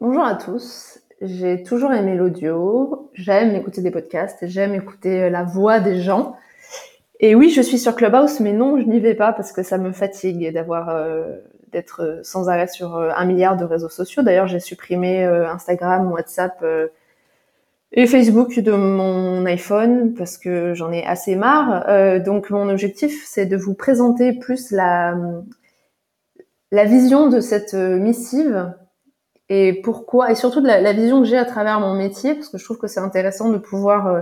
Bonjour à tous. J'ai toujours aimé l'audio. J'aime écouter des podcasts. J'aime écouter la voix des gens. Et oui, je suis sur Clubhouse, mais non, je n'y vais pas parce que ça me fatigue d'avoir euh, d'être sans arrêt sur euh, un milliard de réseaux sociaux. D'ailleurs, j'ai supprimé euh, Instagram, WhatsApp et Facebook de mon iPhone parce que j'en ai assez marre. donc, mon objectif, c'est de vous présenter plus la la vision de cette missive et pourquoi, et surtout de la, vision que j'ai à travers mon métier, parce que je trouve que c'est intéressant de pouvoir euh,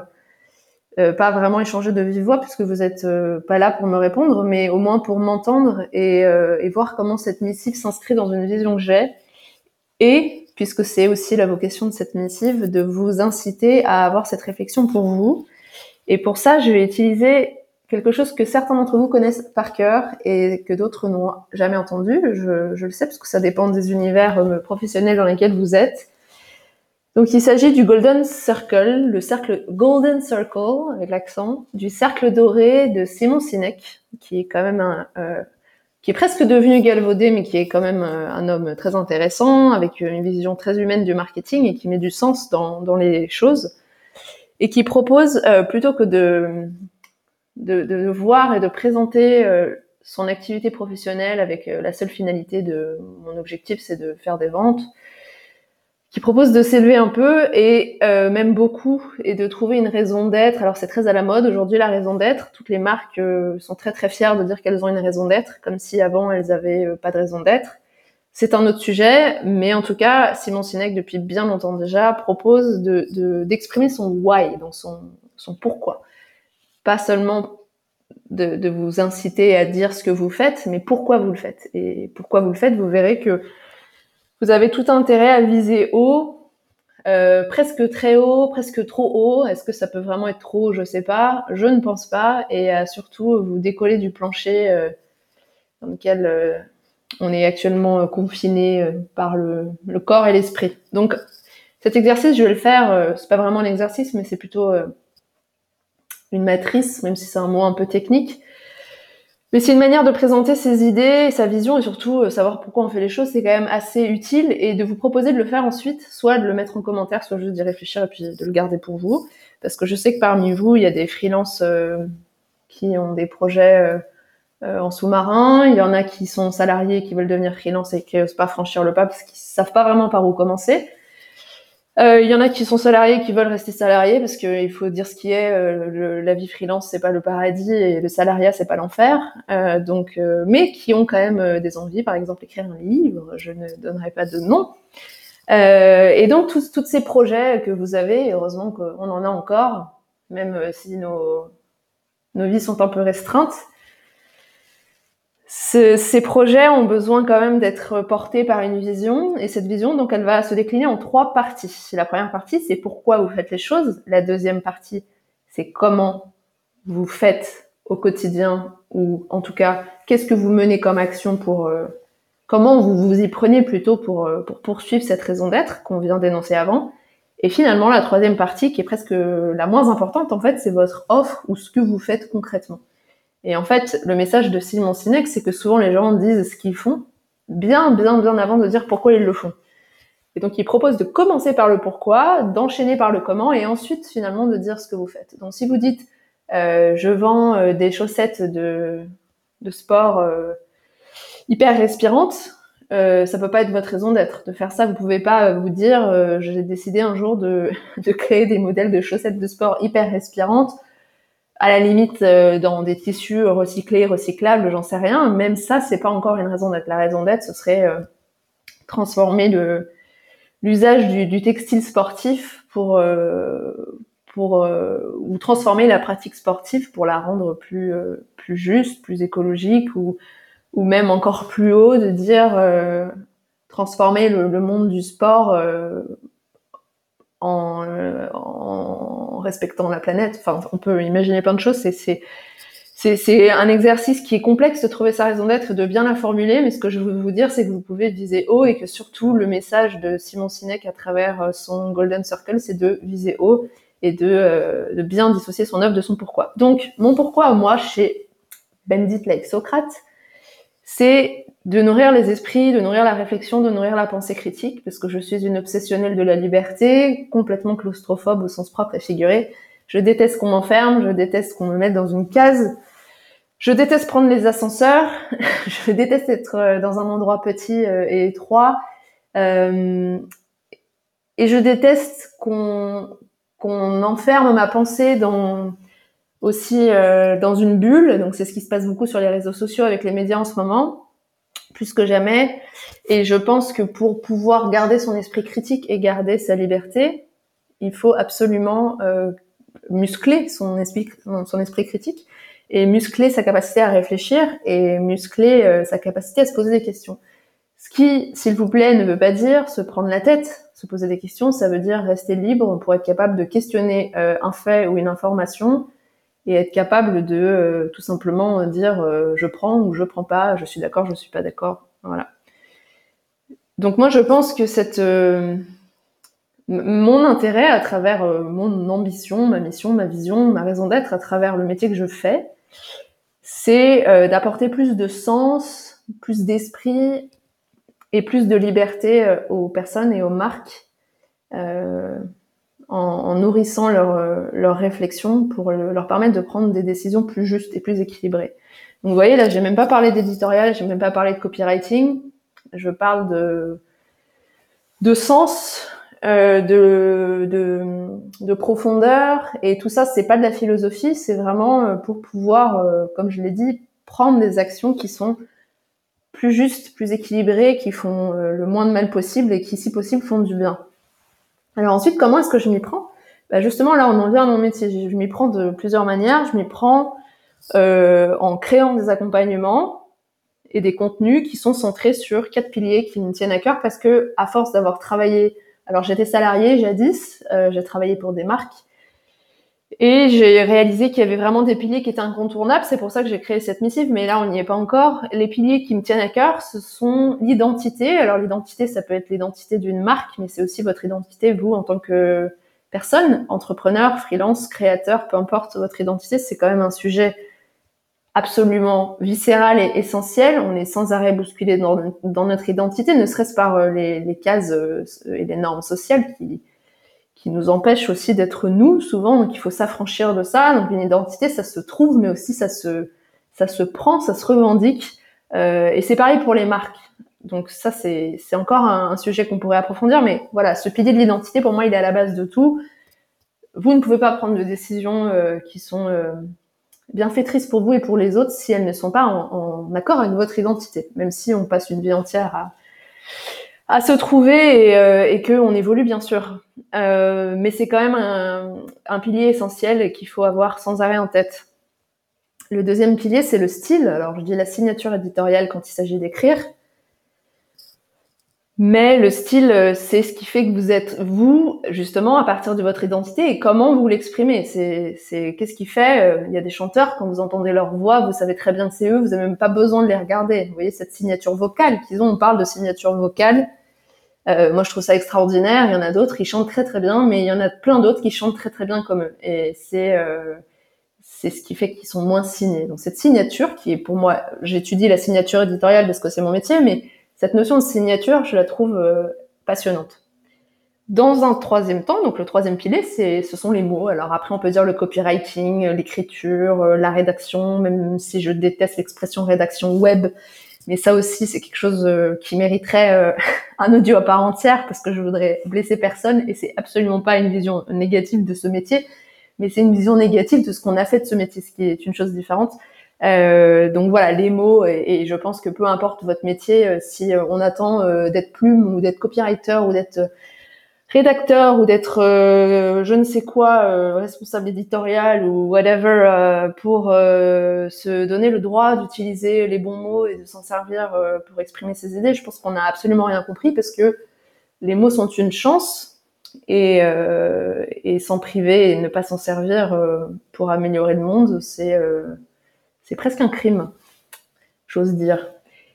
euh, pas vraiment échanger de vive voix, puisque vous êtes euh, pas là pour me répondre, mais au moins pour m'entendre et, et, voir comment cette missive s'inscrit dans une vision que j'ai, et puisque c'est aussi la vocation de cette missive, de vous inciter à avoir cette réflexion pour vous. Et pour ça, je vais utiliser quelque chose que certains d'entre vous connaissent par cœur et que d'autres n'ont jamais entendu. Je, je, le sais parce que ça dépend des univers euh, professionnels dans lesquels vous êtes. Donc il s'agit du Golden Circle, le cercle Golden Circle avec l'accent, du cercle doré de Simon Sinek, qui est quand même un, euh, qui est presque devenu galvaudé, mais qui est quand même euh, un homme très intéressant, avec une vision très humaine du marketing et qui met du sens dans, dans les choses, et qui propose euh, plutôt que de de, de, voir et de présenter euh, son activité professionnelle avec euh, la seule finalité de mon objectif, c'est de faire des ventes, qui propose de s'élever un peu et euh, même beaucoup et de trouver une raison d'être. Alors c'est très à la mode aujourd'hui la raison d'être. Toutes les marques sont très très fières de dire qu'elles ont une raison d'être, comme si avant elles avaient pas de raison d'être. C'est un autre sujet, mais en tout cas, Simon Sinek, depuis bien longtemps déjà, propose de d'exprimer son why, donc son, son pourquoi pas seulement de, vous inciter à dire ce que vous faites, mais pourquoi vous le faites. Et pourquoi vous le faites, vous verrez que vous avez tout intérêt à viser haut, euh, presque très haut, presque trop haut. Est-ce que ça peut vraiment être trop haut? Je sais pas. Je ne pense pas. Et à surtout vous décoller du plancher euh, dans lequel euh, on est actuellement confiné par le, le, corps et l'esprit. Donc cet exercice, je vais le faire. c'est pas vraiment un exercice, mais c'est plutôt une matrice, même si c'est un mot un peu technique. Mais c'est une manière de présenter ses idées, sa vision et surtout euh, savoir pourquoi on fait les choses, c'est quand même assez utile et de vous proposer de le faire ensuite, soit de le mettre en commentaire, soit juste d'y réfléchir et puis de le garder pour vous. Parce que je sais que parmi vous, il y a des freelances euh, qui ont des projets euh, en sous-marin, il y en a qui sont salariés qui veulent devenir freelance et qui n'osent pas franchir le pas parce qu'ils savent pas vraiment par où commencer. Euh, il y en a qui sont salariés qui veulent rester salariés parce qu'il faut dire ce qui est. Euh, la vie freelance c'est pas le paradis et le salariat c'est pas l'enfer. Euh, donc, mais qui ont quand même des envies, par exemple écrire un livre. Je ne donnerai pas de nom. et donc tous, tous ces projets que vous avez, heureusement qu'on en a encore, même si nos nos vies sont un peu restreintes ces projets ont besoin quand même d'être portés par une vision et cette vision donc elle va se décliner en trois parties. La première partie c'est pourquoi vous faites les choses, la deuxième partie c'est comment vous faites au quotidien ou en tout cas qu'est-ce que vous menez comme action pour euh, comment vous vous y prenez plutôt pour euh, pour poursuivre cette raison d'être qu'on vient d'énoncer avant. Et finalement la troisième partie qui est presque la moins importante en fait c'est votre offre ou ce que vous faites concrètement. Et en fait, le message de Simon Sinek, c'est que souvent les gens disent ce qu'ils font bien, bien, bien avant de dire pourquoi ils le font. Et donc, il propose de commencer par le pourquoi, d'enchaîner par le comment, et ensuite, finalement, de dire ce que vous faites. Donc, si vous dites, euh, je vends euh, des chaussettes de, de sport euh, hyper respirantes, ça peut pas être votre raison d'être. De faire ça, vous pouvez pas vous dire, j'ai décidé un jour de, de créer des modèles de chaussettes de sport hyper respirantes à la limite euh, dans des tissus recyclés, recyclables, j'en sais rien. Même ça, c'est pas encore une raison d'être. La raison d'être, ce serait euh, transformer l'usage du, textile sportif pour euh, pour ou transformer la pratique sportive pour la rendre plus plus juste, plus écologique ou ou même encore plus haut de dire transformer le, monde du sport en, respectant la planète. Enfin, on peut imaginer plein de choses. C'est c'est un exercice qui est complexe de trouver sa raison d'être de bien la formuler, mais ce que je veux vous dire, c'est que vous pouvez viser haut et que surtout le message de Simon Sinek à travers euh, son Golden Circle, c'est de viser haut et de, euh, de, bien dissocier son œuvre de son pourquoi. Donc, mon pourquoi, moi, chez Bendit Lake Socrate, c'est de nourrir les esprits, de nourrir la réflexion, de nourrir la pensée critique, parce que je suis une obsessionnelle de la liberté, complètement claustrophobe au sens propre et figuré. Je déteste qu'on m'enferme, je déteste qu'on me mette dans une case. Je déteste prendre les ascenseurs, je déteste être euh, dans un endroit petit euh, et étroit. Euh, et je déteste qu'on enferme ma pensée dans aussi dans une bulle. Donc c'est ce qui se passe beaucoup sur les réseaux sociaux avec les médias en ce moment plus que jamais. Et je pense que pour pouvoir garder son esprit critique et garder sa liberté, il faut absolument euh, muscler son esprit, son esprit critique et muscler sa capacité à réfléchir et muscler euh, sa capacité à se poser des questions. Ce qui, s'il vous plaît, ne veut pas dire se prendre la tête, se poser des questions, ça veut dire rester libre pour être capable de questionner euh, un fait ou une information et être capable de euh, tout simplement dire euh, je prends ou je prends pas, je suis d'accord, je suis pas d'accord. Voilà. Donc moi je pense que cette euh, mon intérêt à travers mon ambition, ma mission, ma vision, ma raison d'être à travers le métier que je fais, c'est d'apporter plus de sens, plus d'esprit et plus de liberté aux personnes et aux marques en, nourrissant leur, euh, leur réflexion pour leur permettre de prendre des décisions plus justes et plus équilibrées. Donc vous voyez, là, j'ai même pas parlé d'éditorial, j'ai même pas parlé de copywriting. Je parle de, de sens, euh, de, de, de, profondeur, et tout ça, c'est pas de la philosophie, c'est vraiment euh, pour pouvoir, euh, comme je l'ai dit, prendre des actions qui sont plus justes, plus équilibrées, qui font le moins de mal possible et qui, si possible, font du bien. Alors ensuite, comment est-ce que je m'y prends? Bah Justement, là, on en vient à mon métier. Je m'y prends de plusieurs manières. Je m'y prends euh, en créant des accompagnements et des contenus qui sont centrés sur quatre piliers qui me tiennent à cœur parce que, à force d'avoir travaillé, alors j'étais salariée jadis, euh, j'ai travaillé pour des marques et j'ai réalisé qu'il y avait vraiment des piliers qui étaient incontournables. C'est pour ça que j'ai créé cette missive, mais là, on n'y est pas encore. Les piliers qui me tiennent à cœur, ce sont l'identité. Alors, l'identité, ça peut être l'identité d'une marque, mais c'est aussi votre identité, vous, en tant que personne, entrepreneur, freelance, créateur, peu importe votre identité, c'est quand même un sujet absolument viscéral et essentiel. On est sans arrêt bousculé dans, notre identité, ne serait-ce par euh, les, les cases euh, et les normes sociales qui, qui nous empêche aussi d'être nous souvent. Donc il faut s'affranchir de ça. Donc une identité, ça se trouve, mais aussi ça se ça se prend, ça se revendique. Euh, et c'est pareil pour les marques. Donc ça c'est encore un, sujet qu'on pourrait approfondir, mais voilà, ce pilier de l'identité pour moi il est à la base de tout. Vous ne pouvez pas prendre de décisions euh, qui sont euh, bienfaitrices pour vous et pour les autres si elles ne sont pas en, en accord avec votre identité, même si on passe une vie entière à à se trouver et, euh, et qu'on évolue bien sûr. Euh, mais c'est quand même un, un pilier essentiel qu'il faut avoir sans arrêt en tête. Le deuxième pilier, c'est le style. Alors je dis la signature éditoriale quand il s'agit d'écrire. Mais le style, euh, c'est ce qui fait que vous êtes vous, justement, à partir de votre identité et comment vous l'exprimez. C'est, c'est qu'est-ce qui fait. Euh, il y a des chanteurs, quand vous entendez leur voix, vous savez très bien que c'est eux, vous n'avez même pas besoin de les regarder. Vous voyez cette signature vocale qu'ils ont. On parle de signature vocale. Euh, moi, je trouve ça extraordinaire. Il y en a d'autres, ils chantent très très bien, mais il y en a plein d'autres qui chantent très très bien comme eux. Et c'est euh, c'est ce qui fait qu'ils sont moins signés. Donc cette signature, qui est pour moi, j'étudie la signature éditoriale parce que c'est mon métier, mais cette notion de signature, je la trouve euh, passionnante. Dans un troisième temps, donc le troisième pilier, ce sont les mots. Alors après, on peut dire le copywriting, l'écriture, euh, la rédaction, même si je déteste l'expression rédaction web, mais ça aussi, c'est quelque chose euh, qui mériterait un audio à part entière parce que je voudrais blesser personne et c'est absolument pas une vision négative de ce métier, mais c'est une vision négative de ce qu'on a fait de ce métier, ce qui est une chose différente. Euh, donc voilà, les mots, et, je pense que peu importe votre métier, euh, si euh, on attend d'être plume ou d'être copywriter ou d'être rédacteur ou d'être je ne sais quoi, responsable éditorial ou whatever, pour se donner le droit d'utiliser les bons mots et de s'en servir pour exprimer ses idées, je pense qu'on n'a absolument rien compris parce que les mots sont une chance et, et s'en priver et ne pas s'en servir pour améliorer le monde, c'est c'est presque un crime, j'ose dire.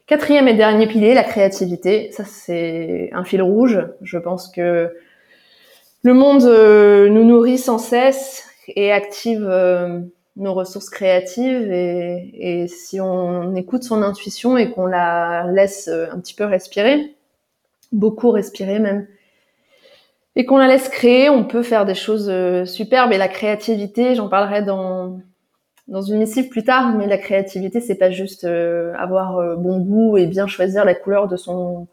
Quatrième et dernier pilier, la créativité. Ça, c'est un fil rouge. Je pense que le monde euh, nous nourrit sans cesse et active euh, nos ressources créatives et, si on écoute son intuition et qu'on la laisse un petit peu respirer, beaucoup respirer même, et qu'on la laisse créer, on peut faire des choses euh, superbes. Et la créativité, j'en parlerai dans dans une missive plus tard, mais la créativité, c'est pas juste euh, avoir euh, bon goût et bien choisir la couleur de son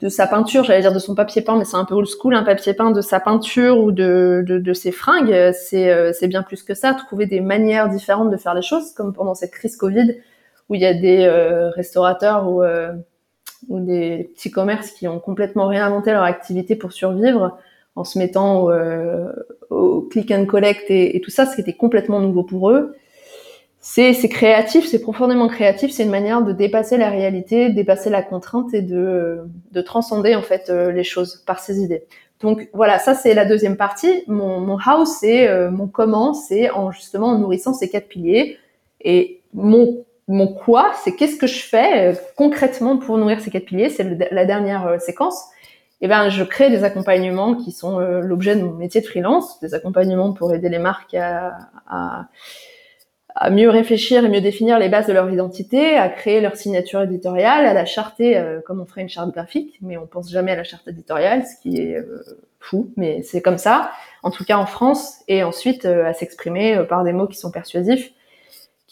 de sa peinture, j'allais dire de son papier peint, mais c'est un peu old school, un papier peint de sa peinture ou de, de, de ses fringues, c'est, c'est bien plus que ça, trouver des manières différentes de faire les choses, comme pendant cette crise Covid, où il y a des restaurateurs ou ou des petits commerces qui ont complètement réinventé leur activité pour survivre en se mettant au, euh, au click and collect et, tout ça, ce qui était complètement nouveau pour eux. C'est, créatif, c'est profondément créatif, c'est une manière de dépasser la réalité, dépasser la contrainte et de, de transcender en fait euh, les choses par ses idées. Donc voilà, ça c'est la deuxième partie. Mon, mon how, c'est euh, mon comment, c'est en justement en nourrissant ces quatre piliers. Et mon mon quoi, c'est qu'est-ce que je fais euh, concrètement pour nourrir ces quatre piliers? C'est la dernière euh, séquence. Eh ben, je crée des accompagnements qui sont euh, l'objet de mon métier de freelance, des accompagnements pour aider les marques à, à, à, mieux réfléchir et mieux définir les bases de leur identité, à créer leur signature éditoriale, à la charter comme on ferait une charte graphique, mais on pense jamais à la charte éditoriale, ce qui est fou, mais c'est comme ça, en tout cas en France, et ensuite à s'exprimer par des mots qui sont persuasifs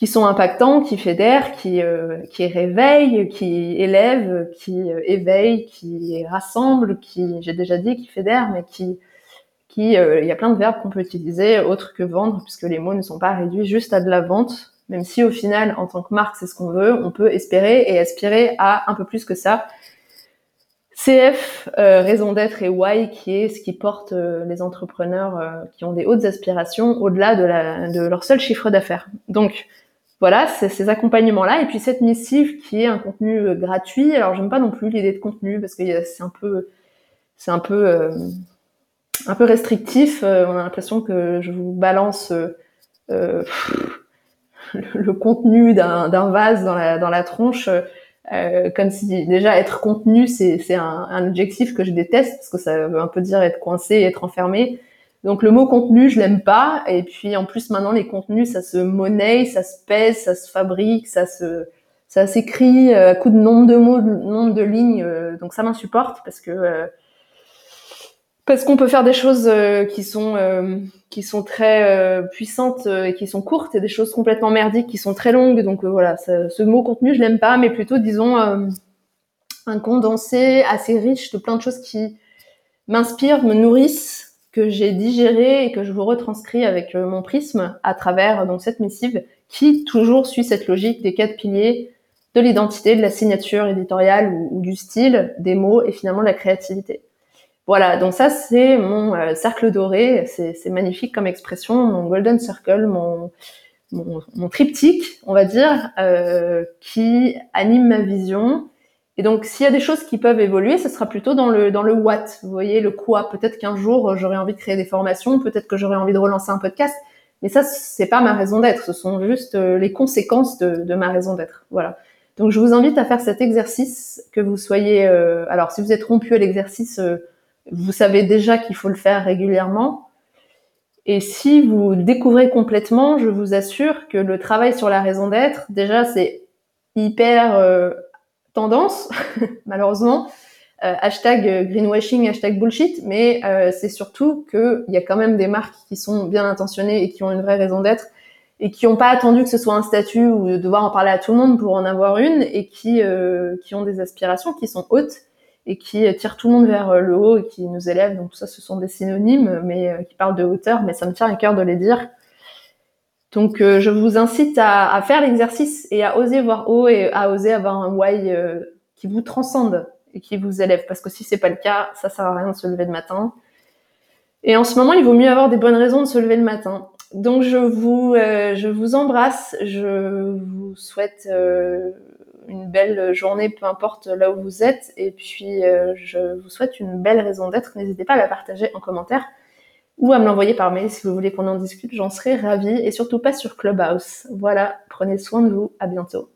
qui sont impactants, qui fédèrent, qui, euh, qui réveillent, qui élèvent, qui euh, éveillent, qui rassemblent, qui, j'ai déjà dit, qui fédèrent, mais qui, qui, euh, il y a plein de verbes qu'on peut utiliser autres que vendre, puisque les mots ne sont pas réduits juste à de la vente. Même si au final, en tant que marque, c'est ce qu'on veut, on peut espérer et aspirer à un peu plus que ça. CF, raison d'être et why, qui est ce qui porte les entrepreneurs qui ont des hautes aspirations au-delà de, de leur seul chiffre d'affaires. Donc, voilà, ces accompagnements-là. Et puis cette missive qui est un contenu euh, gratuit. Alors j'aime pas non plus l'idée de contenu parce que c'est un peu, c'est un peu, euh, un peu restrictif. Euh, on a l'impression que je vous balance le, contenu d'un vase dans la, dans la tronche. comme si déjà être contenu c'est un, un objectif que je déteste parce que ça veut un peu dire être coincé, être enfermé. Donc le mot contenu, je l'aime pas. Et puis en plus maintenant les contenus, ça se monnaie, ça se pèse, ça se fabrique, ça se ça s'écrit euh, à coup de nombre de mots, nombre de lignes. Euh, donc ça m'insupporte parce que euh, parce qu'on peut faire des choses qui sont qui sont très puissantes et qui sont courtes et des choses complètement merdiques qui sont très longues. Donc voilà, ce mot contenu, je l'aime pas, mais plutôt disons un condensé assez riche de plein de choses qui m'inspirent, me nourrissent que j'ai digéré et que je vous retranscris avec euh, mon prisme à travers donc cette missive qui toujours suit cette logique des quatre piliers de l'identité, de la signature éditoriale ou, du style, des mots et finalement de la créativité. Voilà, donc ça c'est mon euh, cercle doré, c'est magnifique comme expression, mon golden circle, mon, mon, mon triptyque, on va dire, euh, qui anime ma vision et donc, s'il y a des choses qui peuvent évoluer, ce sera plutôt dans le dans le what. Vous voyez, le quoi. Peut-être qu'un jour j'aurai envie de créer des formations, peut-être que j'aurai envie de relancer un podcast. Mais ça, c'est pas ma raison d'être. Ce sont juste euh, les conséquences de, de ma raison d'être. Voilà. Donc, je vous invite à faire cet exercice, que vous soyez. Euh, alors, si vous êtes rompu à l'exercice, euh, vous savez déjà qu'il faut le faire régulièrement. Et si vous découvrez complètement, je vous assure que le travail sur la raison d'être, déjà, c'est hyper tendance, malheureusement. Euh, hashtag euh, greenwashing, hashtag bullshit, mais euh, c'est surtout qu'il y a quand même des marques qui sont bien intentionnées et qui ont une vraie raison d'être et qui n'ont pas attendu que ce soit un statut ou de devoir en parler à tout le monde pour en avoir une et qui, qui ont des aspirations qui sont hautes et qui tirent tout le monde vers le haut et qui nous élèvent. Donc ça, ce sont des synonymes, mais qui parlent de hauteur, mais ça me tient à cœur de les dire. Donc, euh, je vous incite à, faire l'exercice et à oser voir haut et à oser avoir un why euh, qui vous transcende et qui vous élève. Parce que si c'est pas le cas, ça sert à rien de se lever le matin. Et en ce moment, il vaut mieux avoir des bonnes raisons de se lever le matin. Donc, je vous, euh, je vous embrasse. Je vous souhaite une belle journée, peu importe là où vous êtes. Et puis, je vous souhaite une belle raison d'être. N'hésitez pas à la partager en commentaire ou à me l'envoyer par mail si vous voulez qu'on en discute, j'en serais ravie et surtout pas sur Clubhouse. Voilà, prenez soin de vous, à bientôt.